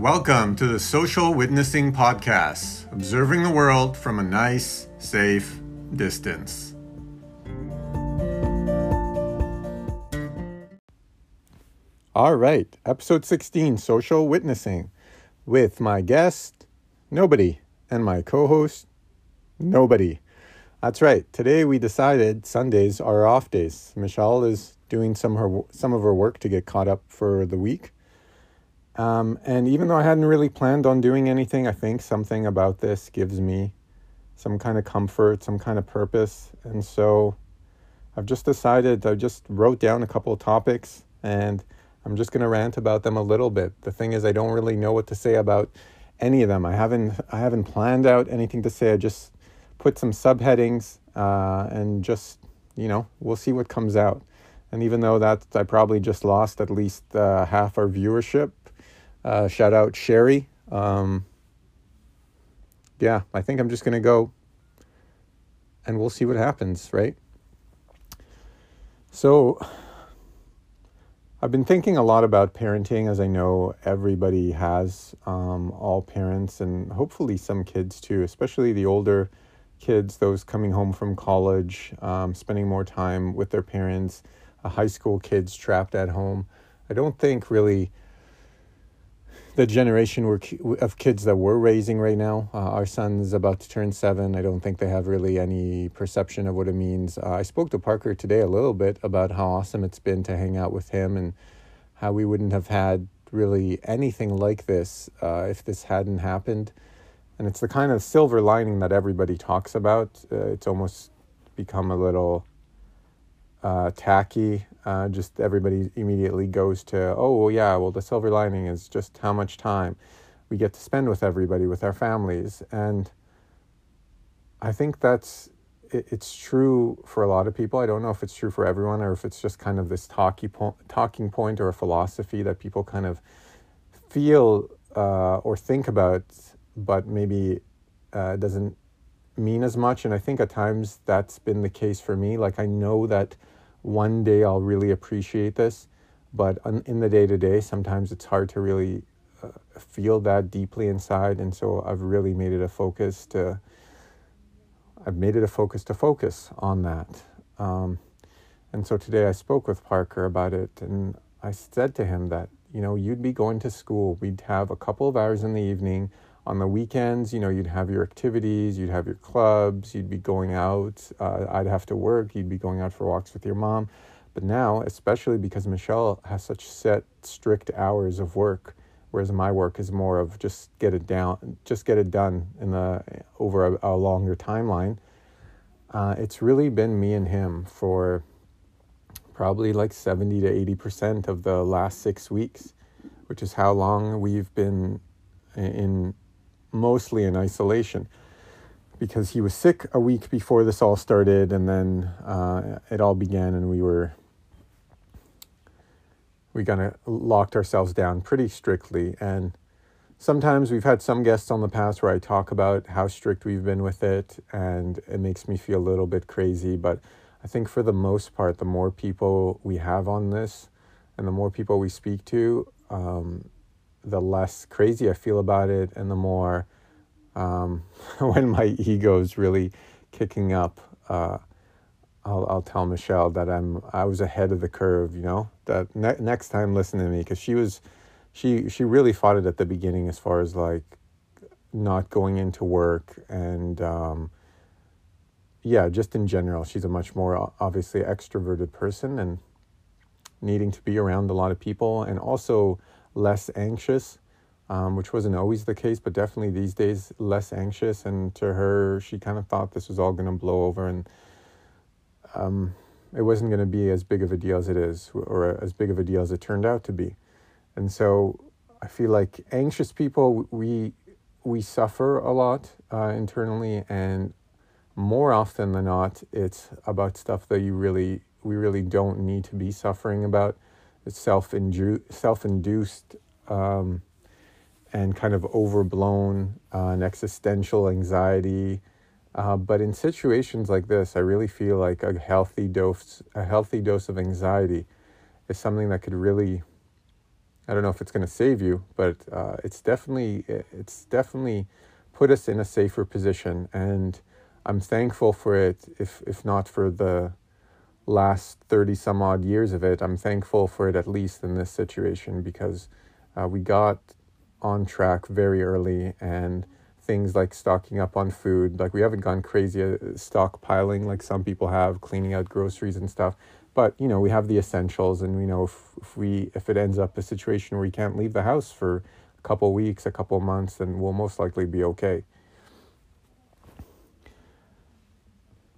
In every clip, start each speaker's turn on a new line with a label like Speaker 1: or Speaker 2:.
Speaker 1: Welcome to the Social Witnessing Podcast, observing the world from a nice, safe distance. All right, episode 16 Social Witnessing with my guest, Nobody, and my co host, Nobody. That's right. Today we decided Sundays are off days. Michelle is doing some her some of her work to get caught up for the week. Um, and even though I hadn't really planned on doing anything, I think something about this gives me some kind of comfort, some kind of purpose. And so I've just decided, I just wrote down a couple of topics and I'm just going to rant about them a little bit. The thing is, I don't really know what to say about any of them. I haven't, I haven't planned out anything to say. I just put some subheadings uh, and just, you know, we'll see what comes out. And even though that I probably just lost at least uh, half our viewership, uh, shout out Sherry. Um, yeah, I think I'm just going to go and we'll see what happens, right? So, I've been thinking a lot about parenting, as I know everybody has, um, all parents, and hopefully some kids too, especially the older kids, those coming home from college, um, spending more time with their parents, uh, high school kids trapped at home. I don't think really the generation of kids that we're raising right now. Uh, our son is about to turn seven. I don't think they have really any perception of what it means. Uh, I spoke to Parker today a little bit about how awesome it's been to hang out with him and how we wouldn't have had really anything like this uh, if this hadn't happened. And it's the kind of silver lining that everybody talks about. Uh, it's almost become a little uh, tacky. Uh, just everybody immediately goes to, oh, well, yeah, well, the silver lining is just how much time we get to spend with everybody, with our families. And I think that's, it, it's true for a lot of people. I don't know if it's true for everyone or if it's just kind of this talky po- talking point or a philosophy that people kind of feel uh, or think about, but maybe uh, doesn't mean as much. And I think at times that's been the case for me. Like I know that one day I'll really appreciate this, but in the day to day, sometimes it's hard to really uh, feel that deeply inside. And so I've really made it a focus to. I've made it a focus to focus on that. Um, and so today I spoke with Parker about it, and I said to him that, you know, you'd be going to school. We'd have a couple of hours in the evening on the weekends, you know, you'd have your activities, you'd have your clubs, you'd be going out. Uh, I'd have to work, you'd be going out for walks with your mom. But now, especially because Michelle has such set, strict hours of work, whereas my work is more of just get it down, just get it done in the over a, a longer timeline. Uh, it's really been me and him for probably like 70 to 80 percent of the last six weeks, which is how long we've been in mostly in isolation because he was sick a week before this all started, and then uh, it all began, and we were we kind of locked ourselves down pretty strictly. And sometimes we've had some guests on the past where I talk about how strict we've been with it, and it makes me feel a little bit crazy. But I think for the most part, the more people we have on this, and the more people we speak to, um, the less crazy I feel about it, and the more um, when my ego is really kicking up, uh, I'll I'll tell Michelle that I'm I was ahead of the curve. You know that ne- next time listen to me because she was she she really fought it at the beginning as far as like not going into work and um, yeah just in general she's a much more obviously extroverted person and needing to be around a lot of people and also less anxious, um, which wasn't always the case, but definitely these days less anxious. And to her, she kind of thought this was all going to blow over and um, it wasn't going to be as big of a deal as it is, or as big of a deal as it turned out to be. And so I feel like anxious people, we we suffer a lot uh, internally, and more often than not, it's about stuff that you really we really don't need to be suffering about self self induced um, and kind of overblown uh, and existential anxiety. Uh, but in situations like this, I really feel like a healthy dose a healthy dose of anxiety is something that could really I don't know if it's going to save you, but uh, it's definitely it's definitely put us in a safer position, and I'm thankful for it. If if not for the last thirty some odd years of it, I'm thankful for it at least in this situation because uh, we got on track very early and things like stocking up on food like we haven't gone crazy uh, stockpiling like some people have cleaning out groceries and stuff. But you know we have the essentials and we know if, if we if it ends up a situation where we can't leave the house for a couple weeks a couple months then we'll most likely be okay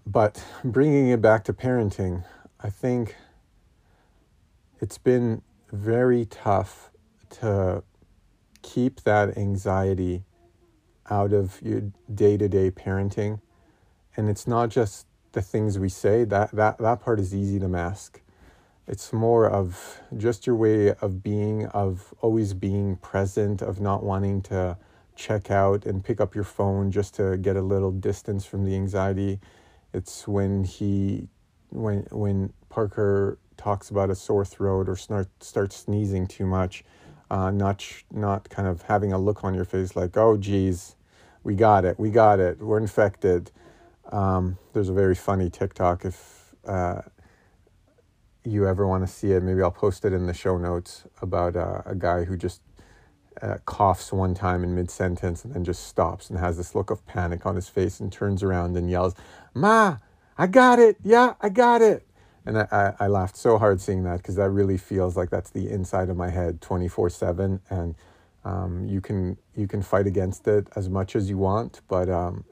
Speaker 1: but bringing it back to parenting i think it's been very tough to keep that anxiety out of your day-to-day parenting and it's not just the things we say, that, that, that part is easy to mask. It's more of just your way of being, of always being present, of not wanting to check out and pick up your phone just to get a little distance from the anxiety. It's when he, when, when Parker talks about a sore throat or start, starts sneezing too much, uh, not, not kind of having a look on your face like, oh, geez, we got it, we got it, we're infected um, there's a very funny TikTok. If uh, you ever want to see it, maybe I'll post it in the show notes about uh, a guy who just uh, coughs one time in mid sentence and then just stops and has this look of panic on his face and turns around and yells, Ma, I got it. Yeah, I got it. And I, I, I laughed so hard seeing that because that really feels like that's the inside of my head 24 7. And um, you can you can fight against it as much as you want, but um,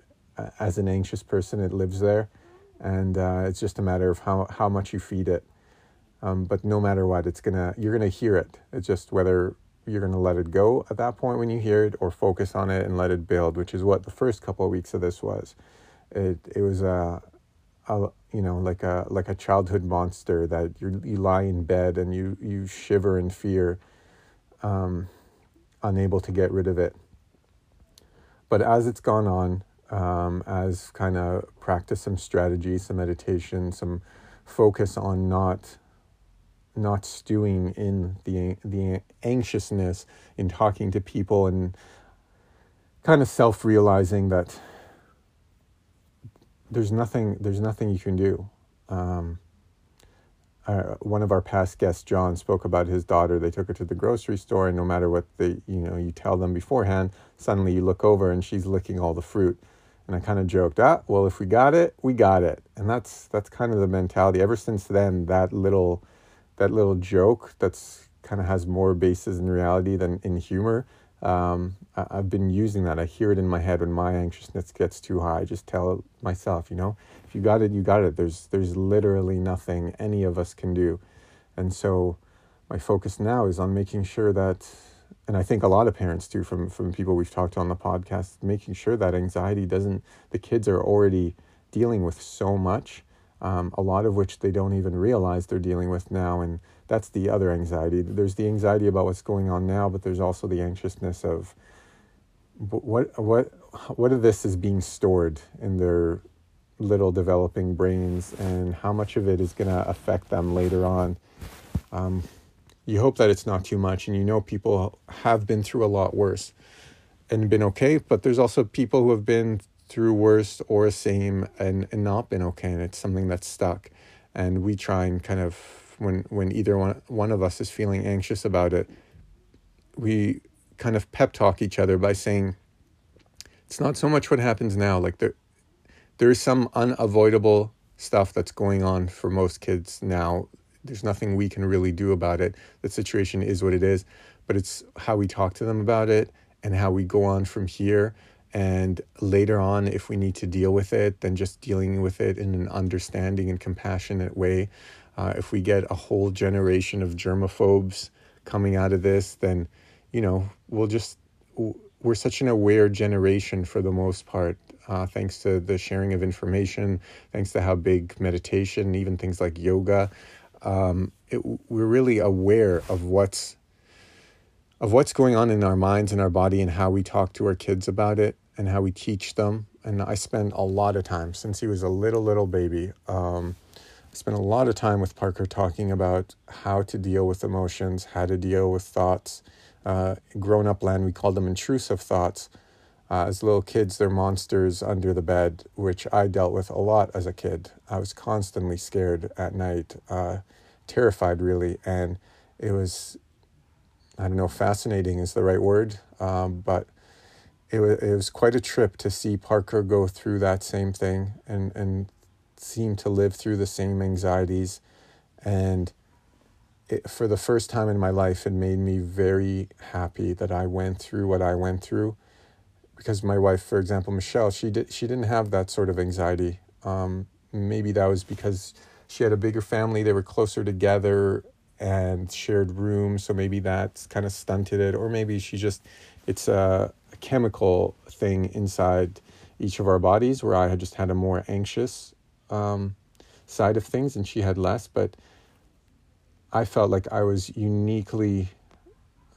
Speaker 1: as an anxious person, it lives there, and uh, it's just a matter of how how much you feed it. Um, but no matter what, it's gonna you're gonna hear it. It's just whether you're gonna let it go at that point when you hear it, or focus on it and let it build, which is what the first couple of weeks of this was. It it was a, a you know like a like a childhood monster that you you lie in bed and you you shiver in fear, um, unable to get rid of it. But as it's gone on, um, as kind of practice some strategy, some meditation, some focus on not not stewing in the the anxiousness in talking to people and kind of self realizing that there's nothing there's nothing you can do. Um, uh, one of our past guests, John, spoke about his daughter. They took her to the grocery store, and no matter what they you know you tell them beforehand, suddenly you look over and she's licking all the fruit and I kind of joked, ah, well, if we got it, we got it, and that's that's kind of the mentality. Ever since then, that little that little joke that's kind of has more basis in reality than in humor. Um, I, I've been using that. I hear it in my head when my anxiousness gets too high. I just tell myself, you know, if you got it, you got it. There's there's literally nothing any of us can do, and so my focus now is on making sure that and I think a lot of parents do from from people we've talked to on the podcast, making sure that anxiety doesn't. The kids are already dealing with so much, um, a lot of which they don't even realize they're dealing with now, and that's the other anxiety. There's the anxiety about what's going on now, but there's also the anxiousness of what what what of this is being stored in their little developing brains, and how much of it is going to affect them later on. Um, you hope that it's not too much and you know people have been through a lot worse and been okay but there's also people who have been through worst or same and, and not been okay and it's something that's stuck and we try and kind of when when either one one of us is feeling anxious about it we kind of pep talk each other by saying it's not so much what happens now like there there's some unavoidable stuff that's going on for most kids now there's nothing we can really do about it. The situation is what it is, but it's how we talk to them about it and how we go on from here. And later on, if we need to deal with it, then just dealing with it in an understanding and compassionate way. Uh, if we get a whole generation of germaphobes coming out of this, then, you know, we'll just, we're such an aware generation for the most part. Uh, thanks to the sharing of information, thanks to how big meditation, even things like yoga, um, it, we're really aware of what's of what's going on in our minds and our body and how we talk to our kids about it and how we teach them. And I spend a lot of time since he was a little little baby. Um, I spent a lot of time with Parker talking about how to deal with emotions, how to deal with thoughts. Uh, grown up land, we call them intrusive thoughts. Uh, as little kids, they're monsters under the bed, which I dealt with a lot as a kid. I was constantly scared at night, uh, terrified really, and it was, I don't know, fascinating is the right word, um, but it was, it was quite a trip to see Parker go through that same thing and, and seem to live through the same anxieties. And it, for the first time in my life, it made me very happy that I went through what I went through. Because my wife, for example, Michelle, she did she didn't have that sort of anxiety. Um, maybe that was because she had a bigger family; they were closer together and shared rooms, so maybe that's kind of stunted it. Or maybe she just it's a chemical thing inside each of our bodies, where I had just had a more anxious um, side of things, and she had less, but I felt like I was uniquely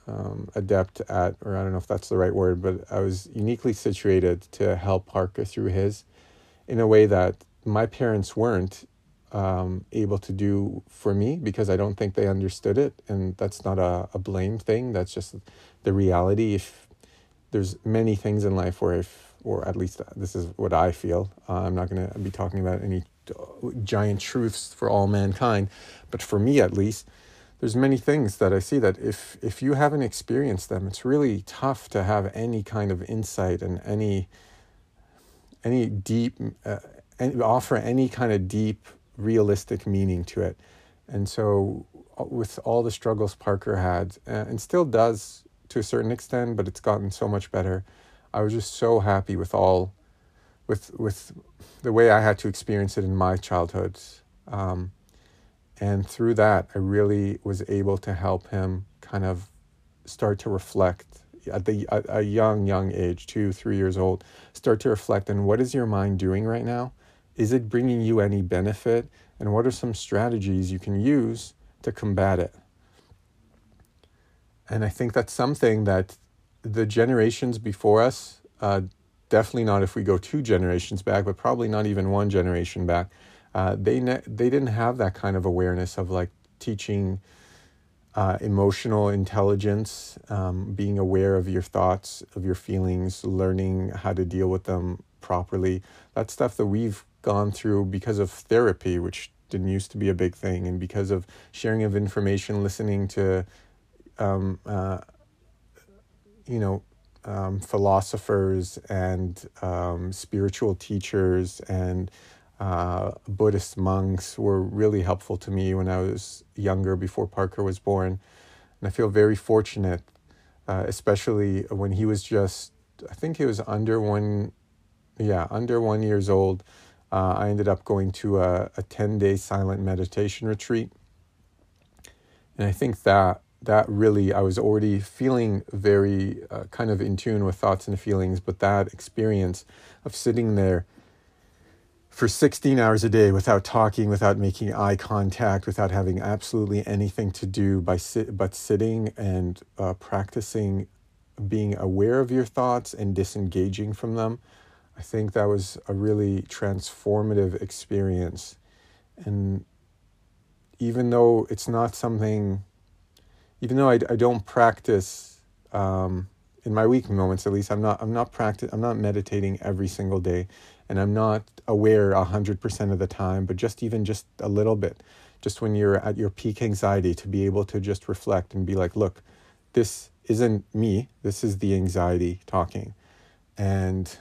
Speaker 1: um, adept at, or I don't know if that's the right word, but I was uniquely situated to help Parker through his in a way that my parents weren't um, able to do for me because I don't think they understood it. And that's not a, a blame thing, that's just the reality. If there's many things in life where if, or at least this is what I feel, uh, I'm not going to be talking about any giant truths for all mankind, but for me at least, there's many things that I see that if if you haven't experienced them, it's really tough to have any kind of insight and any any deep uh, and offer any kind of deep realistic meaning to it. And so uh, with all the struggles Parker had uh, and still does to a certain extent, but it's gotten so much better. I was just so happy with all with with the way I had to experience it in my childhood. Um, and through that, I really was able to help him kind of start to reflect at the a, a young young age, two three years old, start to reflect on what is your mind doing right now. Is it bringing you any benefit? And what are some strategies you can use to combat it? And I think that's something that the generations before us uh, definitely not if we go two generations back, but probably not even one generation back. Uh, they ne- they didn't have that kind of awareness of like teaching uh, emotional intelligence, um, being aware of your thoughts, of your feelings, learning how to deal with them properly. That stuff that we've gone through because of therapy, which didn't used to be a big thing, and because of sharing of information, listening to, um, uh, you know, um, philosophers and um, spiritual teachers and uh, Buddhist monks were really helpful to me when I was younger, before Parker was born. And I feel very fortunate, uh, especially when he was just, I think he was under one, yeah, under one years old. Uh, I ended up going to a, a 10 day silent meditation retreat. And I think that that really, I was already feeling very uh, kind of in tune with thoughts and feelings, but that experience of sitting there for 16 hours a day without talking, without making eye contact, without having absolutely anything to do by sit, but sitting and uh, practicing being aware of your thoughts and disengaging from them. I think that was a really transformative experience. And even though it's not something even though I, I don't practice um, in my weak moments at least I'm not I'm not practice I'm not meditating every single day and I'm not aware 100% of the time but just even just a little bit. Just when you're at your peak anxiety to be able to just reflect and be like look this isn't me. This is the anxiety talking. And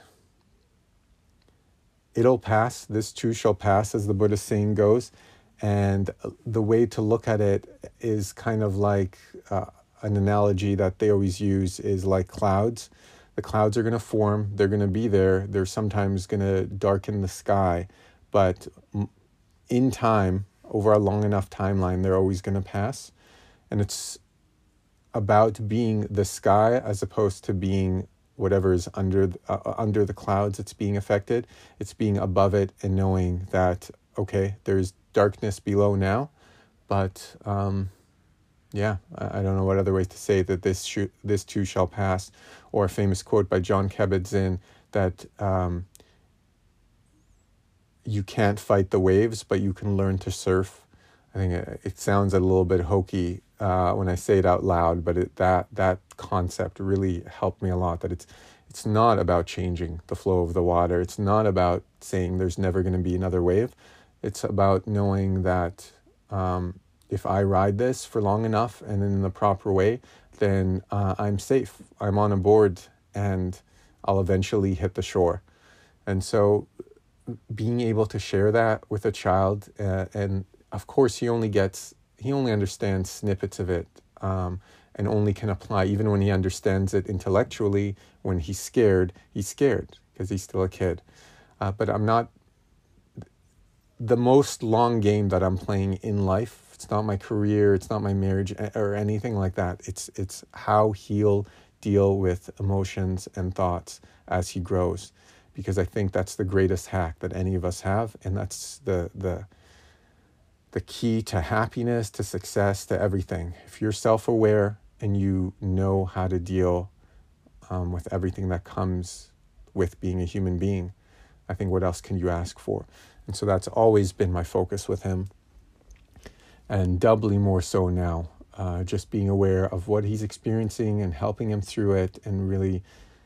Speaker 1: it'll pass. This too shall pass as the buddhist saying goes and the way to look at it is kind of like uh, an analogy that they always use is like clouds. The clouds are going to form, they're going to be there, they're sometimes going to darken the sky, but in time, over a long enough timeline, they're always going to pass. And it's about being the sky as opposed to being whatever is under uh, under the clouds it's being affected it's being above it and knowing that okay there's darkness below now. But um, yeah, I, I, don't know what other way to say that this sh- this too shall pass, or a famous quote by John Kabat-Zinn that um, you can't fight the waves, but you can learn to surf. I think it, it sounds a little bit hokey uh, when I say it out loud, but it, that that concept really helped me a lot. That it's it's not about changing the flow of the water. It's not about saying there's never going to be another wave. It's about knowing that um, if I ride this for long enough and in the proper way, then uh, I'm safe. I'm on a board and I'll eventually hit the shore. And so being able to share that with a child, uh, and of course, he only gets, he only understands snippets of it um, and only can apply, even when he understands it intellectually, when he's scared, he's scared because he's still a kid. Uh, but I'm not, the most long game that I'm playing in life it's not my career. It's not my marriage or anything like that. It's it's how he'll deal with emotions and thoughts as he grows, because I think that's the greatest hack that any of us have, and that's the the the key to happiness, to success, to everything. If you're self aware and you know how to deal um, with everything that comes with being a human being, I think what else can you ask for? And so that's always been my focus with him and doubly more so now. Uh, just being aware of what he's experiencing and helping him through it, and really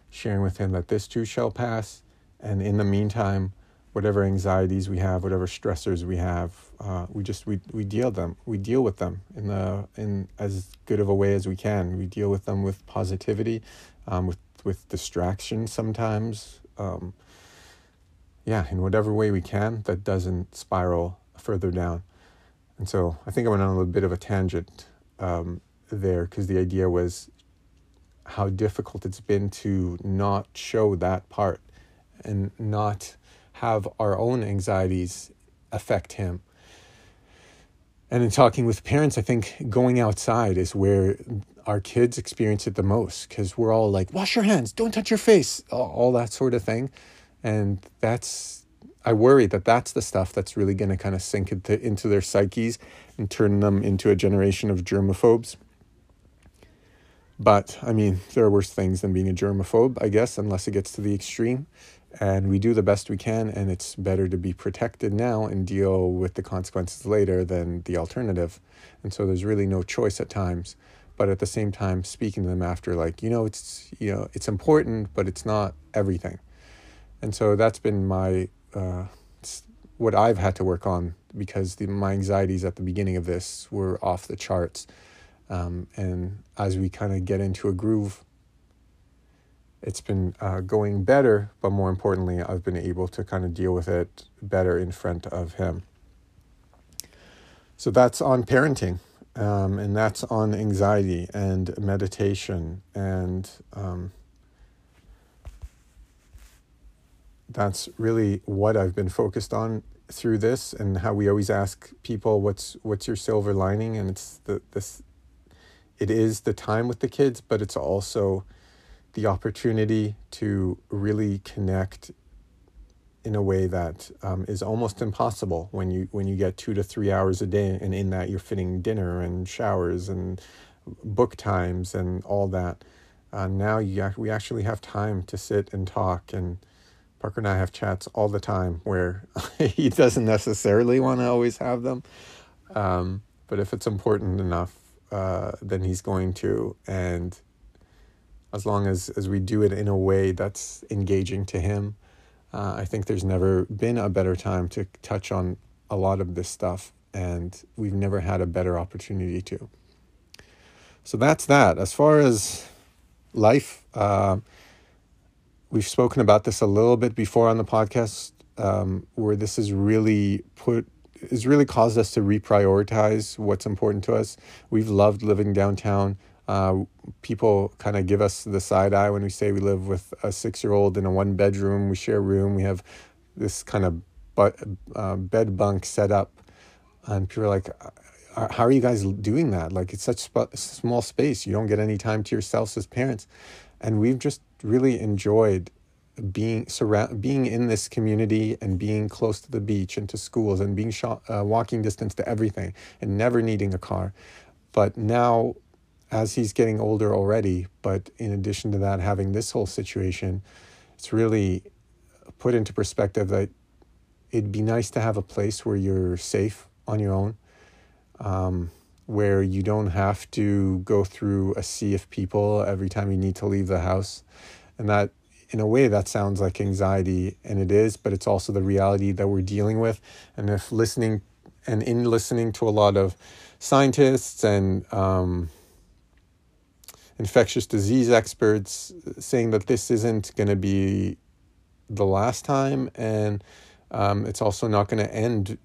Speaker 1: sharing with him that this too shall pass. And in the meantime, whatever anxieties we have, whatever stressors we have, uh, we just we we deal them. We deal with them in the in as good of a way as we can. We deal with them with positivity, um, with with distraction sometimes. Um, yeah, in whatever way we can that doesn't spiral further down. And so I think I went on a little bit of a tangent um, there because the idea was how difficult it's been to not show that part and not have our own anxieties affect him. And in talking with parents, I think going outside is where our kids experience it the most because we're all like, wash your hands, don't touch your face, all, all that sort of thing. And that's I worry that that's the stuff that's really going to kind of sink into, into their psyches and turn them into a generation of germaphobes. But I mean, there are worse things than being a germaphobe, I guess, unless it gets to the extreme. And we do the best we can, and it's better to be protected now and deal with the consequences later than the alternative. And so there's really no choice at times. But at the same time, speaking to them after, like, you know, it's you know, it's important, but it's not everything. And so that's been my uh, what I've had to work on because the, my anxieties at the beginning of this were off the charts. Um, and as we kind of get into a groove, it's been uh, going better, but more importantly, I've been able to kind of deal with it better in front of him. So that's on parenting, um, and that's on anxiety and meditation and um, that's really what I've been focused on through this and how we always ask people what's what's your silver lining? And it's the this it is the time with the kids but it's also the opportunity to really connect in a way that um, is almost impossible when you when you get two to three hours a day and in that you're fitting dinner and showers and book times and all that. Uh, now you we actually have time to sit and talk and Parker and I have chats all the time where he doesn't necessarily want to always have them. Um, but if it's important enough, uh, then he's going to. And as long as, as we do it in a way that's engaging to him, uh, I think there's never been a better time to touch on a lot of this stuff. And we've never had a better opportunity to. So that's that. As far as life, uh, we've spoken about this a little bit before on the podcast, um, where this has really put has really caused us to reprioritize what's important to us. We've loved living downtown. Uh, people kind of give us the side eye when we say we live with a six year old in a one bedroom. We share a room. We have this kind of but, uh, bed bunk set up, and people are like, uh, "How are you guys doing that? Like it's such sp- small space. You don't get any time to yourselves as parents." And we've just really enjoyed being surround being in this community and being close to the beach and to schools and being shot, uh, walking distance to everything and never needing a car but now as he's getting older already but in addition to that having this whole situation it's really put into perspective that it'd be nice to have a place where you're safe on your own, um, where you don't have to go through a sea of people every time you need to leave the house. And that, in a way, that sounds like anxiety, and it is, but it's also the reality that we're dealing with. And if listening and in listening to a lot of scientists and um, infectious disease experts saying that this isn't going to be the last time and um, it's also not going to end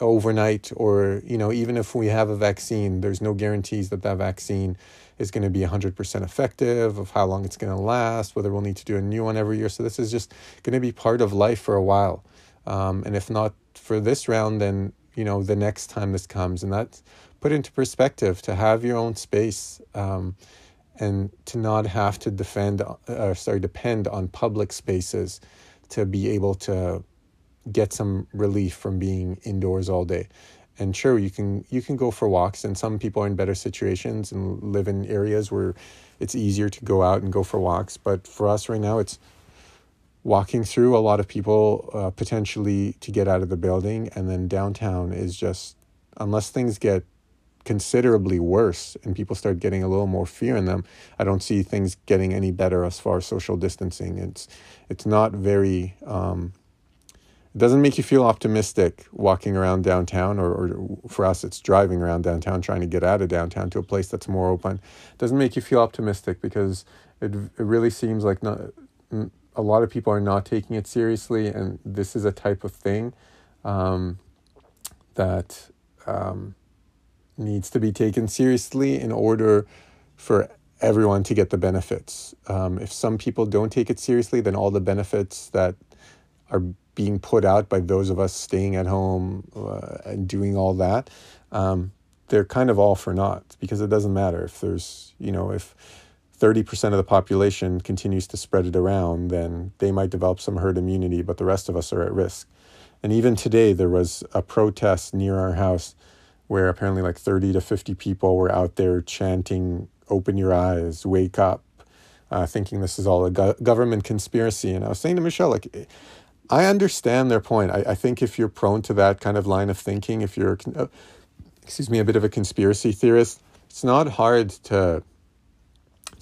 Speaker 1: overnight or you know even if we have a vaccine there's no guarantees that that vaccine is going to be 100% effective of how long it's going to last whether we'll need to do a new one every year. So this is just going to be part of life for a while. Um, and if not for this round then you know the next time this comes. And that's put into perspective to have your own space um, and to not have to defend uh, sorry depend on public spaces to be able to get some relief from being indoors all day and sure you can you can go for walks and some people are in better situations and live in areas where it's easier to go out and go for walks. But for us right now it's walking through a lot of people uh, potentially to get out of the building and then downtown is just unless things get considerably worse and people start getting a little more fear in them i don't see things getting any better as far as social distancing. It's it's not very um, it doesn't make you feel optimistic walking around downtown or, or for us it's driving around downtown trying to get out of downtown to a place that's more open it doesn't make you feel optimistic because it, it really seems like not a lot of people are not taking it seriously, and this is a type of thing um, that um, needs to be taken seriously in order for everyone to get the benefits. Um, if some people don't take it seriously, then all the benefits that are being put out by those of us staying at home uh, and doing all that, um, they're kind of all for naught because it doesn't matter if there's, you know, if 30% of the population continues to spread it around, then they might develop some herd immunity, but the rest of us are at risk. And even today, there was a protest near our house where apparently like 30 to 50 people were out there chanting, Open your eyes, wake up, uh, thinking this is all a go- government conspiracy. And I was saying to Michelle, like, I understand their point. I, I think if you're prone to that kind of line of thinking, if you're, uh, excuse me, a bit of a conspiracy theorist, it's not hard to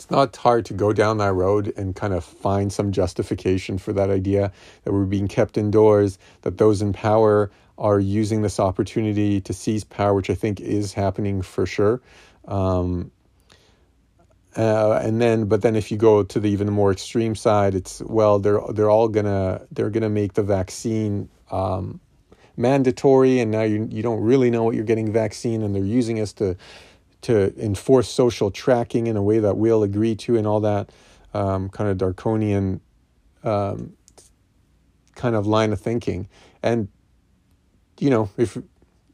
Speaker 1: it's not hard to go down that road and kind of find some justification for that idea that we're being kept indoors, that those in power are using this opportunity to seize power, which I think is happening for sure. Um, uh, and then, but then, if you go to the even more extreme side, it's well, they're they're all gonna they're gonna make the vaccine um, mandatory, and now you you don't really know what you're getting vaccine, and they're using us to to enforce social tracking in a way that we'll agree to and all that um, kind of draconian um, kind of line of thinking. And you know, if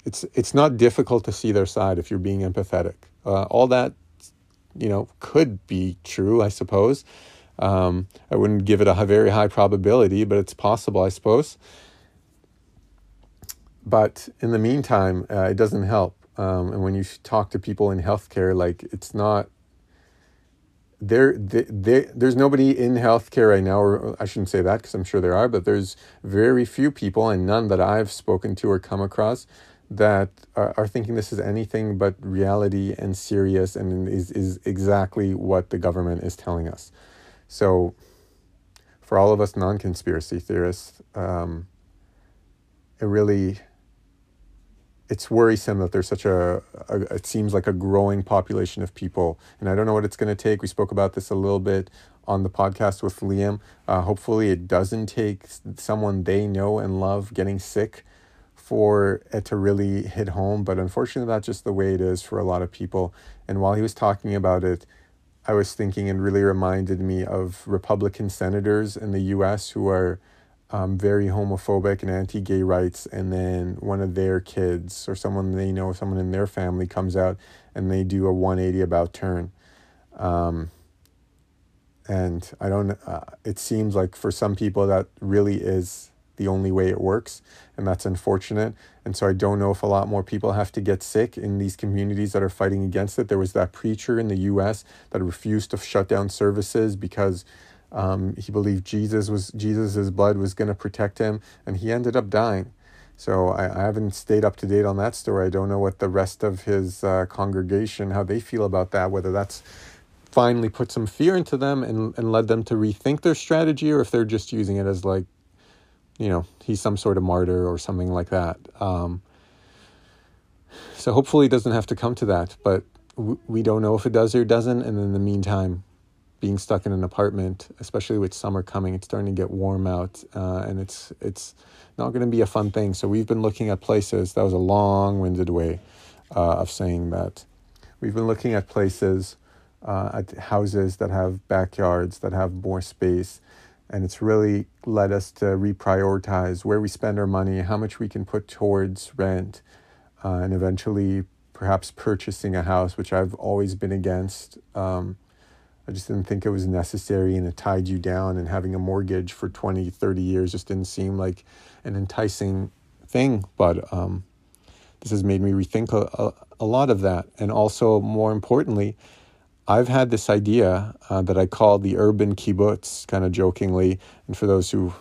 Speaker 1: it's it's not difficult to see their side if you're being empathetic. Uh, all that you know could be true, I suppose. Um, I wouldn't give it a very high probability, but it's possible, I suppose. But in the meantime, uh, it doesn't help. Um, and when you talk to people in healthcare, like it's not there, there, there's nobody in healthcare right now, or I shouldn't say that because I'm sure there are, but there's very few people and none that I've spoken to or come across that are, thinking this is anything but reality and serious and is, is exactly what the government is telling us. So, for all of us non conspiracy theorists, um, it really it's worrisome that there's such a, a, it seems like a growing population of people. And i don't know what it's going to take. We spoke about this a little bit on the podcast with liam. Uh, hopefully it doesn't take someone they know and love getting sick for it to really hit home but unfortunately that's just the way it is for a lot of people and while he was talking about it i was thinking and really reminded me of republican senators in the us who are um, very homophobic and anti gay rights, and then one of their kids or someone they know, someone in their family comes out and they do a 180 about turn. Um, and I don't, uh, it seems like for some people that really is the only way it works, and that's unfortunate. And so I don't know if a lot more people have to get sick in these communities that are fighting against it. There was that preacher in the US that refused to shut down services because Um, he believed Jesus was Jesus's blood was going to protect him, and he ended up dying. So I, I, haven't stayed up to date on that story. I don't know what the rest of his uh, congregation how they feel about that. Whether that's finally put some fear into them and and led them to rethink their strategy, or if they're just using it as like, you know, he's some sort of martyr or something like that. Um, so hopefully it doesn't have to come to that, but we don't know if it does or doesn't. And in the meantime, being stuck in an apartment, especially with summer coming, it's starting to get warm out, uh, and it's it's not going to be a fun thing. So we've been looking at places. That was a long-winded way uh, of saying that. We've been looking at places, uh, at houses that have backyards that have more space, and it's really led us to reprioritize where we spend our money, how much we can put towards rent, uh, and eventually perhaps purchasing a house, which I've always been against. Um, I just didn't think it was necessary and it tied you down, and having a mortgage for 20, 30 years just didn't seem like an enticing thing. But um, this has made me rethink a, a, a, lot of that. And also, more importantly, I've had this idea uh, that I call the urban kibbutz, kind of jokingly. And for those who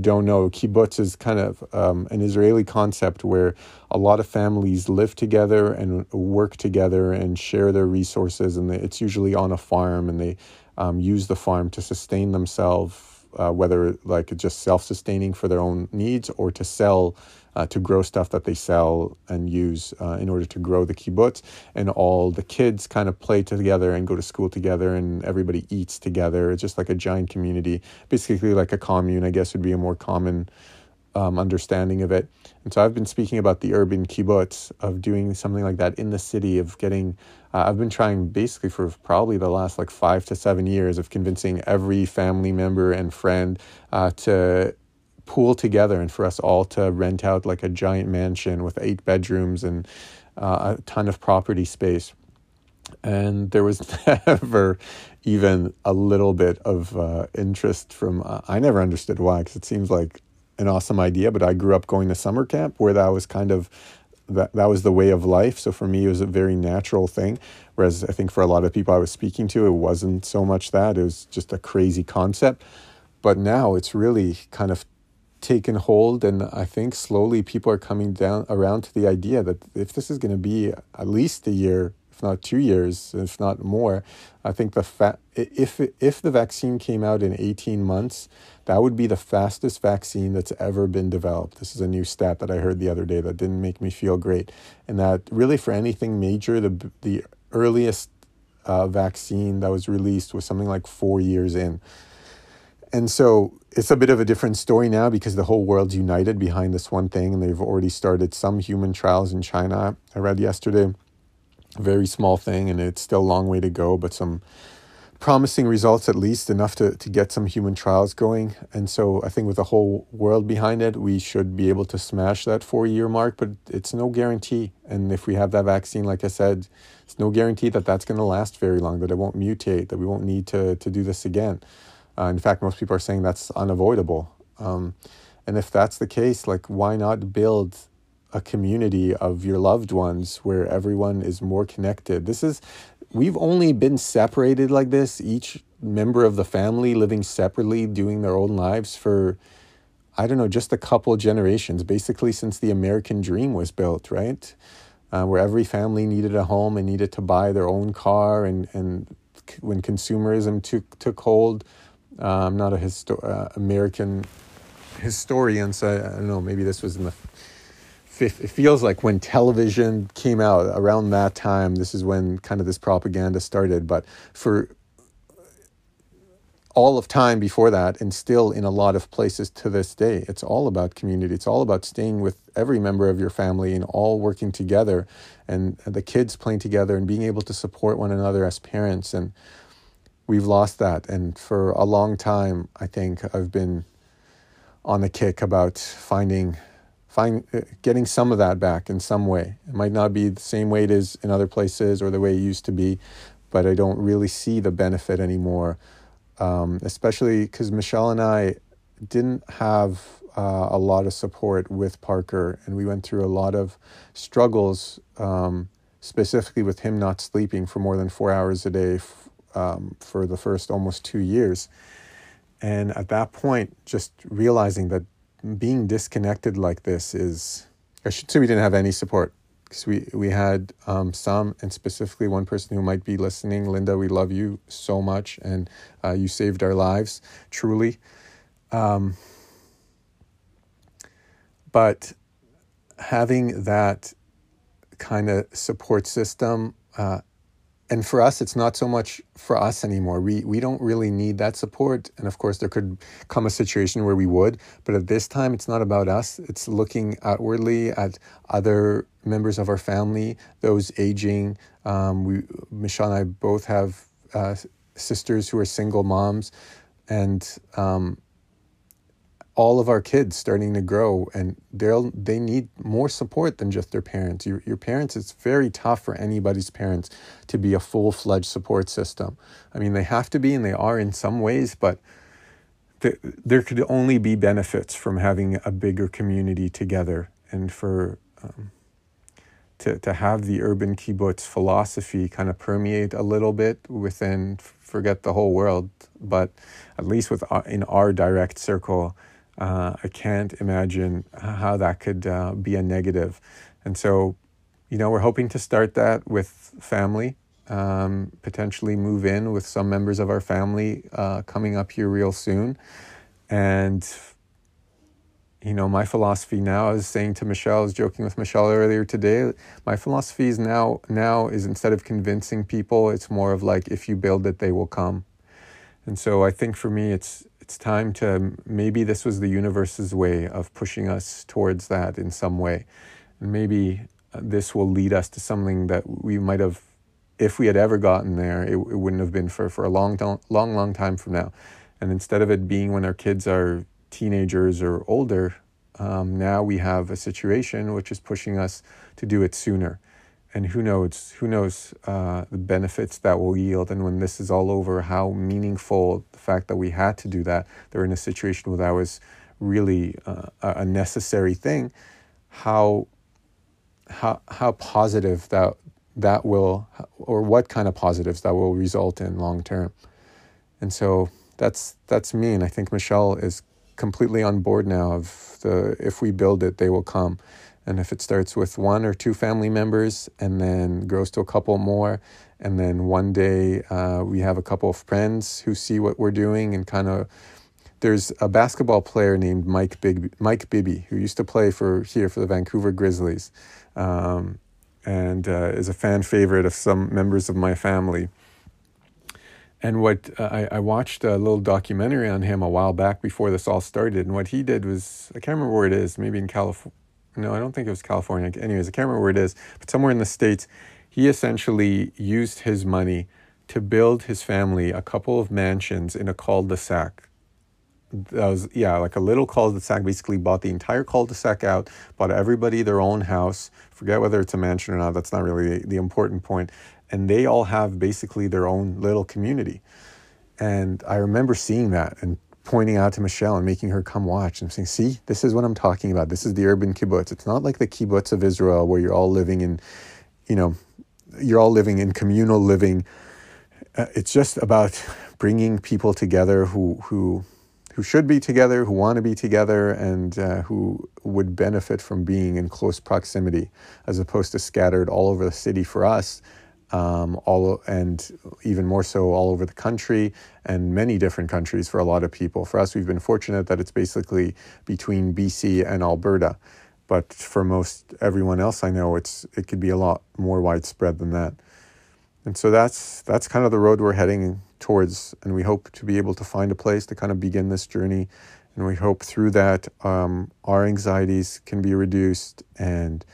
Speaker 1: don't know, kibbutz is kind of um, an Israeli concept where a lot of families live together and work together and share their resources. And it's usually on a farm, and they um, use the farm to sustain themselves uh, whether like just self-sustaining for their own needs or to sell uh, to grow stuff that they sell and use uh, in order to grow the kibbutz and all the kids kind of play together and go to school together and everybody eats together it's just like a giant community basically like a commune i guess would be a more common um, understanding of it. And so I've been speaking about the urban kibbutz of doing something like that in the city, of getting, uh, I've been trying basically for probably the last like five to seven years of convincing every family member and friend uh, to pool together and for us all to rent out like a giant mansion with eight bedrooms and uh, a ton of property space. And there was never even a little bit of uh, interest from, uh, I never understood why, because it seems like an awesome idea, but I grew up going to summer camp where that was kind of that that was the way of life. So for me, it was a very natural thing. Whereas I think for a lot of people I was speaking to, it wasn't so much that. It was just a crazy concept. But now it's really kind of taken hold, and I think slowly people are coming down around to the idea that if this is going to be at least a year if not two years, if not more. I think the fa- if if the vaccine came out in 18 months, that would be the fastest vaccine that's ever been developed. This is a new stat that I heard the other day that didn't make me feel great, and that really for anything major, the the earliest uh, vaccine that was released was something like four years in. And so it's a bit of a different story now because the whole world's united behind this one thing, and they've already started some human trials in China. I read yesterday very small thing, and it's still a long way to go, but some promising results at least enough to, to get some human trials going. And so I think with the whole world behind it, we should be able to smash that four year mark, but it's no guarantee. And if we have that vaccine, like I said, it's no guarantee that that's going to last very long, that it won't mutate, that we won't need to, to do this again. Uh, in fact, most people are saying that's unavoidable. Um, and if that's the case, like, why not build a community of your loved ones where everyone is more connected. This is, we've only been separated like this, each member of the family living separately, doing their own lives for, I don't know, just a couple generations, basically since the American dream was built, right? Uh, where every family needed a home and needed to buy their own car. And, and when consumerism took, took hold, uh, I'm not a histo- uh, American historian, so I, I don't know, maybe this was in the it feels like when television came out around that time, this is when kind of this propaganda started. But for all of time before that, and still in a lot of places to this day, it's all about community. It's all about staying with every member of your family and all working together, and the kids playing together and being able to support one another as parents. And we've lost that. And for a long time, I think I've been on the kick about finding find uh, getting some of that back in some way. It might not be the same way it is in other places or the way it used to be, but I don't really see the benefit anymore. Um, especially because Michelle and I didn't have uh, a lot of support with Parker, and we went through a lot of struggles, um, specifically with him not sleeping for more than four hours a day. um, for the first almost two years. And at that point, just realizing that being disconnected like this is, I should say we didn't have any support because we, we had um, some, and specifically one person who might be listening. Linda, we love you so much, and uh, you saved our lives, truly. Um, but having that kind of support system uh, and for us it's not so much for us anymore. We we don't really need that support. And of course there could come a situation where we would but at this time it's not about us. It's looking outwardly at other members of our family those aging. Um, we michelle and i both have uh, sisters who are single moms. And um, all of our kids starting to grow and they'll they need more support than just their parents. Your, your parents it's very tough for anybody's parents to be a full-fledged support system. I mean they have to be and they are in some ways but th- there could only be benefits from having a bigger community together and for um, to, to have the urban kibbutz philosophy kind of permeate a little bit within forget the whole world but at least with uh, in our direct circle uh, I can't imagine how that could uh, be a negative. And so, you know, we're hoping to start that with family, um, potentially move in with some members of our family uh, coming up here real soon. And, you know, my philosophy now is saying to Michelle, I was joking with Michelle earlier today, my philosophy is now, now is instead of convincing people, it's more of like, if you build it, they will come. And so I think for me, it's it's time to maybe this was the universe's way of pushing us towards that in some way. And maybe uh, this will lead us to something that we might have, if we had ever gotten there, it, it wouldn't have been for, for a long, long, long time from now. And instead of it being when our kids are teenagers or older, um, now we have a situation which is pushing us to do it sooner and who knows who knows uh, the benefits that will yield. And when this is all over how meaningful the fact that we had to do that they're in a situation where that was really uh, a necessary thing how how how positive that that will or what kind of positives that will result in long term. And so that's that's me. And i think michelle is completely on board now of the if we build it they will come and if it starts with one or two family members and then grows to a couple more, and then one day uh, we have a couple of friends who see what we're doing and kind of. There's a basketball player named Mike Big, Mike Bibby who used to play for here for the Vancouver Grizzlies, um, and uh, is a fan favorite of some members of my family. And what uh, I, I watched a little documentary on him a while back before this all started, and what he did was I can't remember where it is, maybe in California no, I don't think it was California. Anyways, I can't remember where it is, but somewhere in the States, he essentially used his money to build his family a couple of mansions in a cul-de-sac. That was, yeah, like a little cul-de-sac, basically bought the entire cul-de-sac out, bought everybody their own house. Forget whether it's a mansion or not, that's not really the, the important point. And they all have basically their own little community. And I remember seeing that and pointing out to Michelle and making her come watch and saying, see, this is what I'm talking about. This is the urban kibbutz. It's not like the kibbutz of Israel where you're all living in, you know, you're all living in communal living. Uh, it's just about bringing people together who, who, who should be together, who want to be together, and uh, who would benefit from being in close proximity, as opposed to scattered all over the city for us um, all and even more so all over the country and many different countries for a lot of people. For us, we've been fortunate that it's basically between BC and Alberta, but for most everyone else I know, it's it could be a lot more widespread than that. And so that's that's kind of the road we're heading towards, and we hope to be able to find a place to kind of begin this journey. And we hope through that um, our anxieties can be reduced and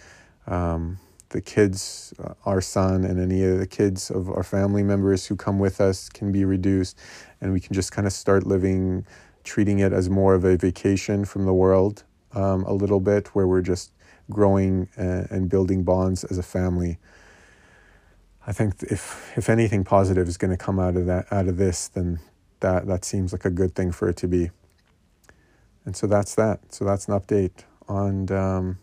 Speaker 1: um, the kids, uh, our son, and any of the kids of our family members who come with us can be reduced, and we can just kind of start living, treating it as more of a vacation from the world um, a little bit, where we're just growing and, and building bonds as a family. I think if if anything positive is going to come out of that out of this, then that that seems like a good thing for it to be. And so that's that. So that's an update on um,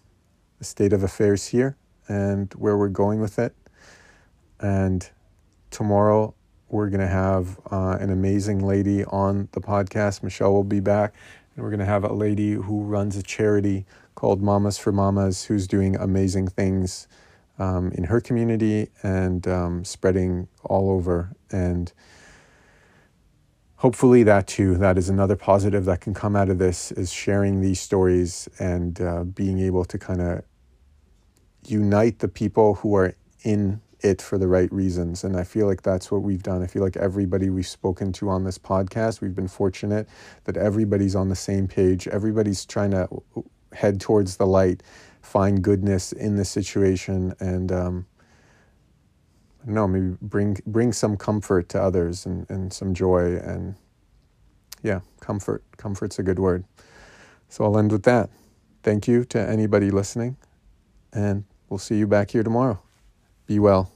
Speaker 1: the state of affairs here and where we're going with it. And tomorrow we're going to have uh, an amazing lady on the podcast. Michelle will be back, and we're going to have a lady who runs a charity called Mamas for Mamas, who's doing amazing things um, in her community and um, spreading all over. And hopefully, that too, that is another positive that can come out of this is sharing these stories and uh, being able to kind of unite the people who are in it for the right reasons. And I feel like that's what we've done. I feel like everybody we've spoken to on this podcast, we've been fortunate that everybody's on the same page. Everybody's trying to head towards the light, find goodness in the situation, and um, maybe bring bring some comfort to others and, and some joy and yeah, comfort. Comfort's a good word. So I'll end with that. Thank you to anybody listening, and we'll see you back here tomorrow. Be well.